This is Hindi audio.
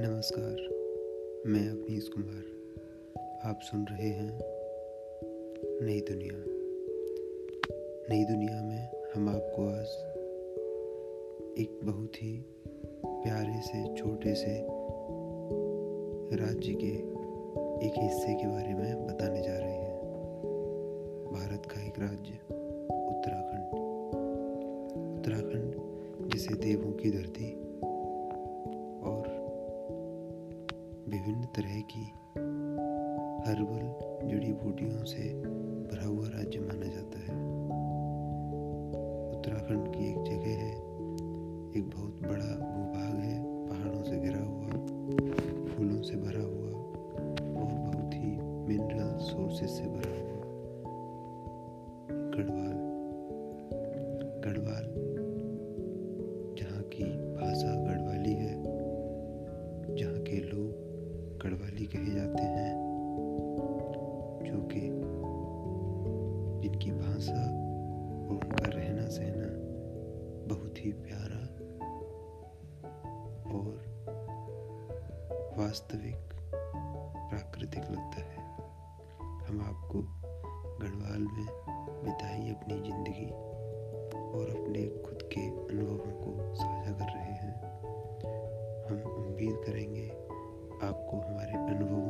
नमस्कार, मैं अवनीश कुमार। आप सुन रहे हैं नई दुनिया। नई दुनिया में हम आपको आज एक बहुत ही प्यारे से, छोटे से राज्य के एक हिस्से के बारे में बताने जा रहे हैं। भारत का एक राज्य, उत्तराखंड। उत्तराखंड, जिसे देवों की धरती विभिन्न तरह की हर्बल जड़ी बूटियों से भरा हुआ राज्य माना जाता है। उत्तराखंड की एक जगह है। एक बहुत बड़ा भूभाग है, पहाड़ों से घिरा हुआ, फूलों से भरा हुआ और बहुत ही मिनरल सोर्सेस से भरा हुआ। गढ़वाल। गढ़वाल गढ़वाली कहे जाते हैं, जो कि जिनकी भाषा और उनका रहना सहना बहुत ही प्यारा और वास्तविक प्राकृतिक लगता है। हम आपको गढ़वाल में बिताई अपनी ज़िंदगी और अपने खुद के अनुभवों को साझा कर रहे हैं। हम उम्मीद करेंगे आपको हमारे अनुभव